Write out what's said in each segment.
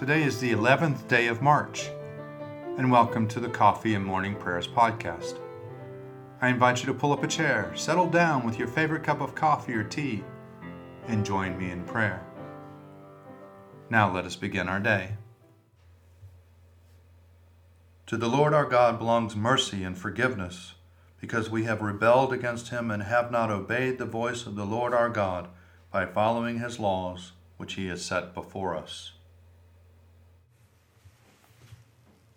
Today is the 11th day of March, and welcome to the Coffee and Morning Prayers podcast. I invite you to pull up a chair, settle down with your favorite cup of coffee or tea, and join me in prayer. Now let us begin our day. To the Lord our God belongs mercy and forgiveness, because we have rebelled against him and have not obeyed the voice of the Lord our God by following his laws, which he has set before us.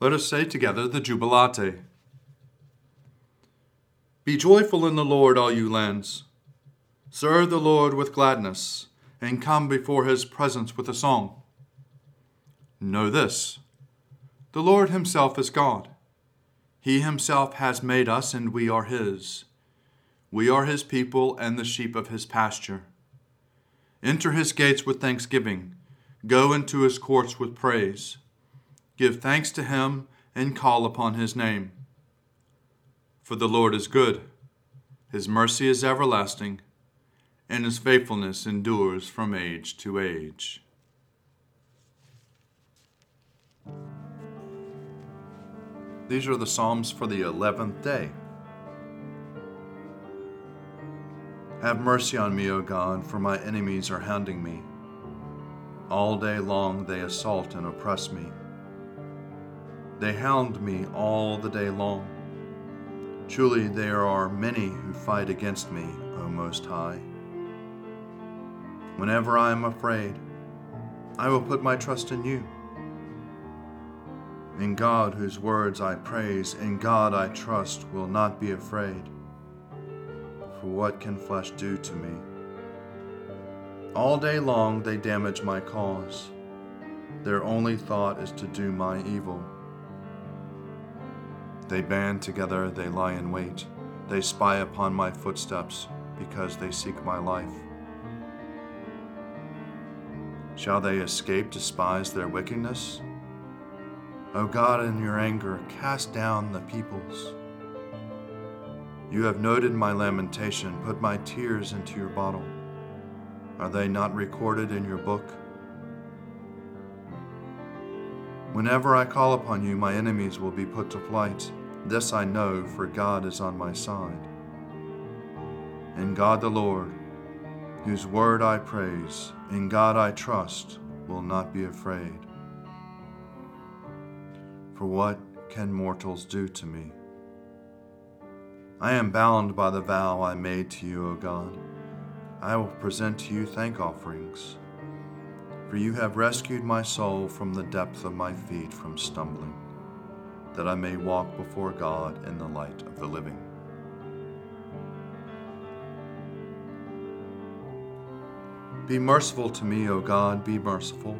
Let us say together the Jubilate. Be joyful in the Lord, all you lands. Serve the Lord with gladness, and come before his presence with a song. Know this the Lord himself is God. He himself has made us, and we are his. We are his people and the sheep of his pasture. Enter his gates with thanksgiving, go into his courts with praise. Give thanks to him and call upon his name. For the Lord is good, his mercy is everlasting, and his faithfulness endures from age to age. These are the Psalms for the 11th day. Have mercy on me, O God, for my enemies are hounding me. All day long they assault and oppress me. They hound me all the day long. Truly, there are many who fight against me, O Most High. Whenever I am afraid, I will put my trust in you. In God, whose words I praise, in God I trust, will not be afraid. For what can flesh do to me? All day long they damage my cause. Their only thought is to do my evil. They band together, they lie in wait. They spy upon my footsteps because they seek my life. Shall they escape despise their wickedness? O God, in your anger, cast down the peoples. You have noted my lamentation, put my tears into your bottle. Are they not recorded in your book? Whenever I call upon you, my enemies will be put to flight. This I know, for God is on my side. In God the Lord, whose word I praise, in God I trust, will not be afraid. For what can mortals do to me? I am bound by the vow I made to you, O God. I will present to you thank offerings for you have rescued my soul from the depth of my feet from stumbling, that I may walk before God in the light of the living. Be merciful to me, O God, be merciful,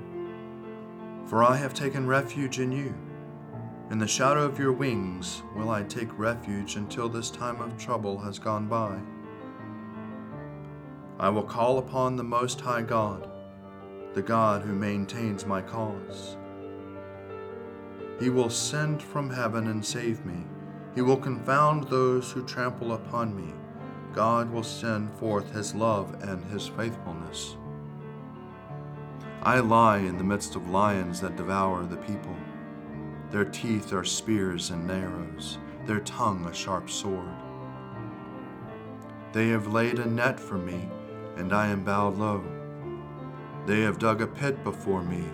for I have taken refuge in you. In the shadow of your wings will I take refuge until this time of trouble has gone by. I will call upon the Most High God the God who maintains my cause. He will send from heaven and save me. He will confound those who trample upon me. God will send forth his love and his faithfulness. I lie in the midst of lions that devour the people. Their teeth are spears and arrows, their tongue a sharp sword. They have laid a net for me, and I am bowed low. They have dug a pit before me,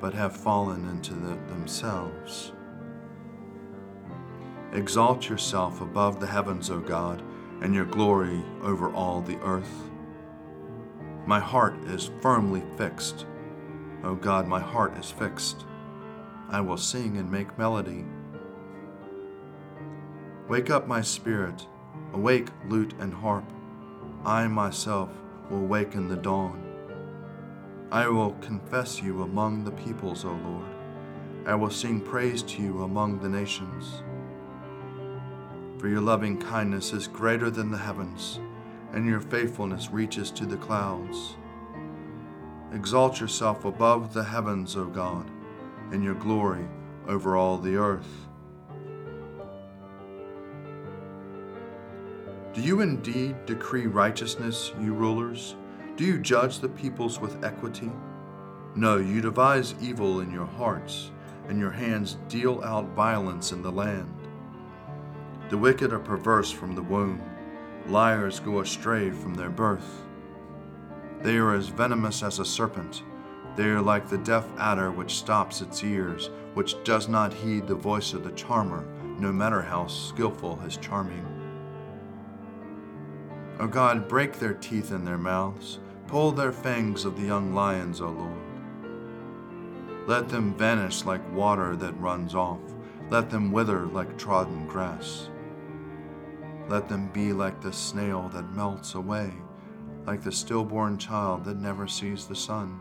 but have fallen into the, themselves. Exalt yourself above the heavens, O God, and your glory over all the earth. My heart is firmly fixed. O God, my heart is fixed. I will sing and make melody. Wake up my spirit, awake lute and harp. I myself will waken the dawn. I will confess you among the peoples, O Lord. I will sing praise to you among the nations. For your loving kindness is greater than the heavens, and your faithfulness reaches to the clouds. Exalt yourself above the heavens, O God, and your glory over all the earth. Do you indeed decree righteousness, you rulers? Do you judge the peoples with equity? No, you devise evil in your hearts, and your hands deal out violence in the land. The wicked are perverse from the womb, liars go astray from their birth. They are as venomous as a serpent. They are like the deaf adder which stops its ears, which does not heed the voice of the charmer, no matter how skilful his charming. O God, break their teeth in their mouths, pull their fangs of the young lions, O Lord. Let them vanish like water that runs off, let them wither like trodden grass. Let them be like the snail that melts away, like the stillborn child that never sees the sun.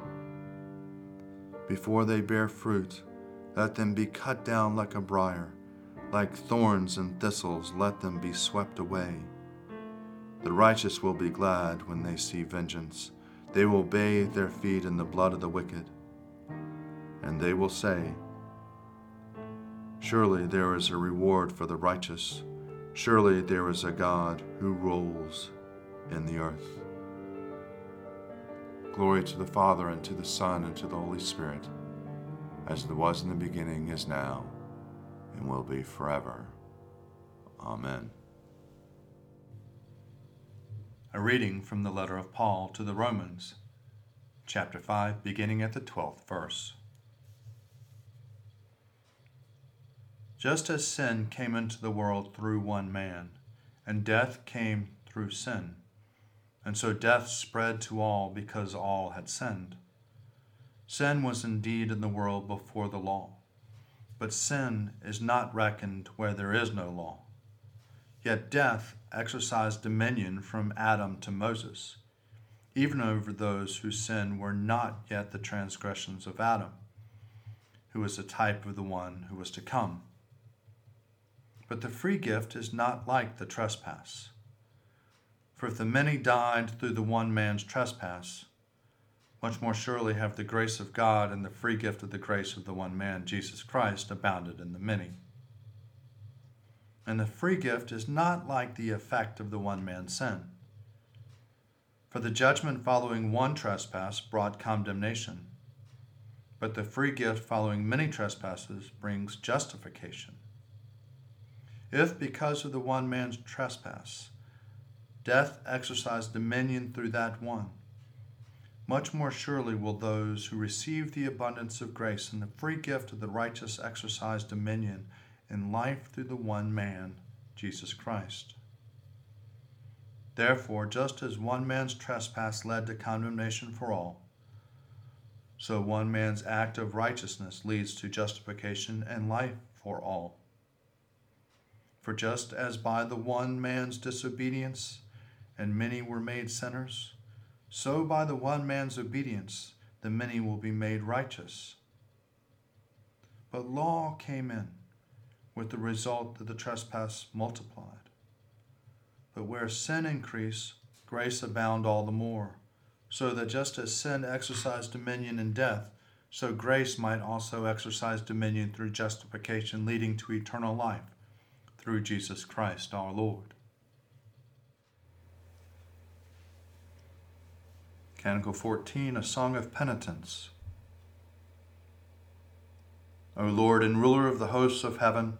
Before they bear fruit, let them be cut down like a briar, like thorns and thistles, let them be swept away. The righteous will be glad when they see vengeance. They will bathe their feet in the blood of the wicked. And they will say, Surely there is a reward for the righteous. Surely there is a God who rules in the earth. Glory to the Father, and to the Son, and to the Holy Spirit, as it was in the beginning, is now, and will be forever. Amen. A reading from the letter of Paul to the Romans, chapter 5, beginning at the 12th verse. Just as sin came into the world through one man, and death came through sin, and so death spread to all because all had sinned. Sin was indeed in the world before the law, but sin is not reckoned where there is no law. Yet death exercised dominion from Adam to Moses, even over those whose sin were not yet the transgressions of Adam, who was a type of the one who was to come. But the free gift is not like the trespass. For if the many died through the one man's trespass, much more surely have the grace of God and the free gift of the grace of the one man, Jesus Christ, abounded in the many. And the free gift is not like the effect of the one man's sin. For the judgment following one trespass brought condemnation, but the free gift following many trespasses brings justification. If, because of the one man's trespass, death exercised dominion through that one, much more surely will those who receive the abundance of grace and the free gift of the righteous exercise dominion in life through the one man, Jesus Christ. Therefore, just as one man's trespass led to condemnation for all, so one man's act of righteousness leads to justification and life for all. For just as by the one man's disobedience and many were made sinners, so by the one man's obedience the many will be made righteous. But law came in with the result that the trespass multiplied. But where sin increased, grace abound all the more, so that just as sin exercised dominion in death, so grace might also exercise dominion through justification, leading to eternal life through Jesus Christ our Lord. Canticle 14, a song of penitence. O Lord and ruler of the hosts of heaven,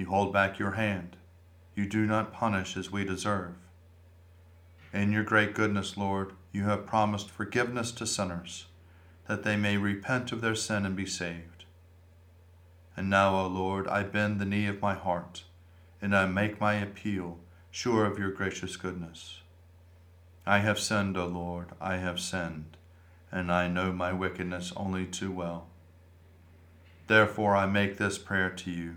You hold back your hand. You do not punish as we deserve. In your great goodness, Lord, you have promised forgiveness to sinners, that they may repent of their sin and be saved. And now, O Lord, I bend the knee of my heart, and I make my appeal, sure of your gracious goodness. I have sinned, O Lord, I have sinned, and I know my wickedness only too well. Therefore I make this prayer to you.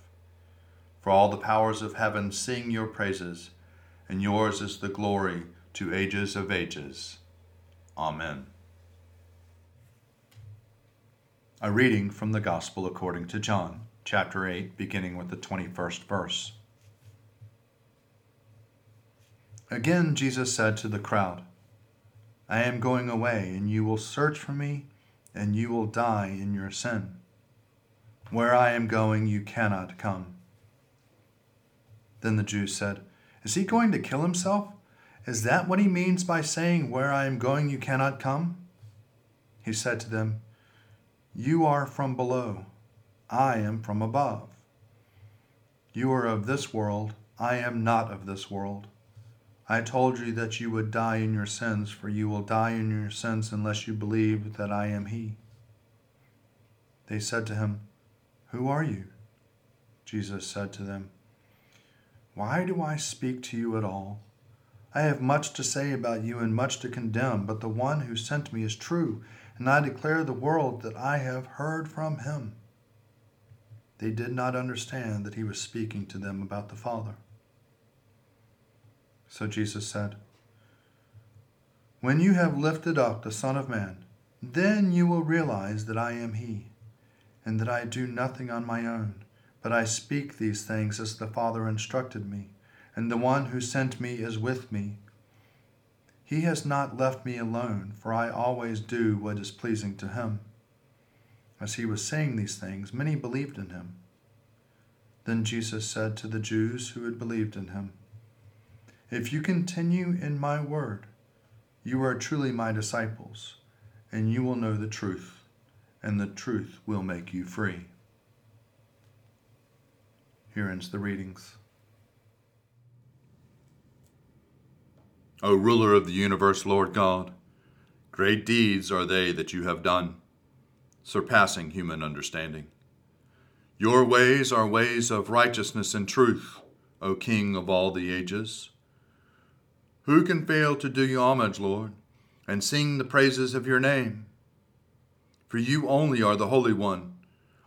For all the powers of heaven sing your praises, and yours is the glory to ages of ages. Amen. A reading from the Gospel according to John, chapter 8, beginning with the 21st verse. Again, Jesus said to the crowd, I am going away, and you will search for me, and you will die in your sin. Where I am going, you cannot come. Then the Jews said, Is he going to kill himself? Is that what he means by saying, Where I am going, you cannot come? He said to them, You are from below, I am from above. You are of this world, I am not of this world. I told you that you would die in your sins, for you will die in your sins unless you believe that I am He. They said to him, Who are you? Jesus said to them, Why do I speak to you at all? I have much to say about you and much to condemn, but the one who sent me is true, and I declare the world that I have heard from him. They did not understand that he was speaking to them about the Father. So Jesus said, When you have lifted up the Son of Man, then you will realize that I am He, and that I do nothing on my own, but I speak these things as the Father instructed me, and the one who sent me is with me. He has not left me alone, for I always do what is pleasing to Him. As he was saying these things, many believed in him. Then Jesus said to the Jews who had believed in him, if you continue in my word, you are truly my disciples, and you will know the truth, and the truth will make you free. Here ends the readings. O ruler of the universe, Lord God, great deeds are they that you have done, surpassing human understanding. Your ways are ways of righteousness and truth, O King of all the ages. Who can fail to do you homage, Lord, and sing the praises of your name? For you only are the Holy One.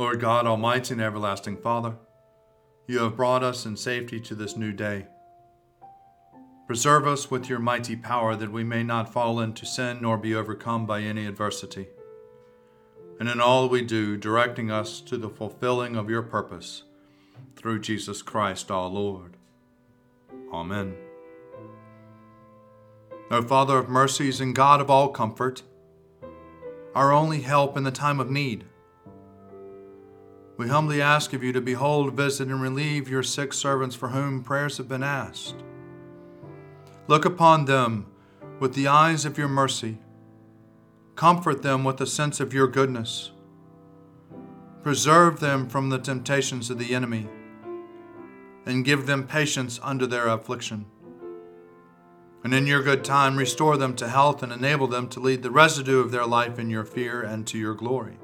Lord God, Almighty and everlasting Father, you have brought us in safety to this new day. Preserve us with your mighty power that we may not fall into sin nor be overcome by any adversity and in all we do, directing us to the fulfilling of your purpose through Jesus Christ our Lord. Amen. O Father of mercies and God of all comfort, our only help in the time of need, we humbly ask of you to behold, visit, and relieve your sick servants for whom prayers have been asked. Look upon them with the eyes of your mercy Comfort them with a sense of your goodness. Preserve them from the temptations of the enemy, and give them patience under their affliction. And in your good time, restore them to health and enable them to lead the residue of their life in your fear and to your glory.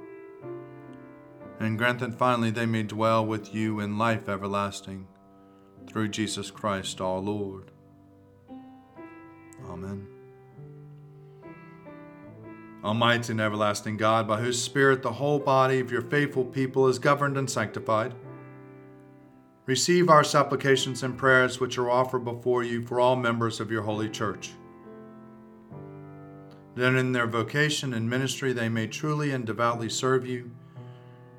And grant that finally they may dwell with you in life everlasting through Jesus Christ our Lord. Amen. Almighty and everlasting God, by whose Spirit the whole body of your faithful people is governed and sanctified, receive our supplications and prayers which are offered before you for all members of your holy church. That in their vocation and ministry they may truly and devoutly serve you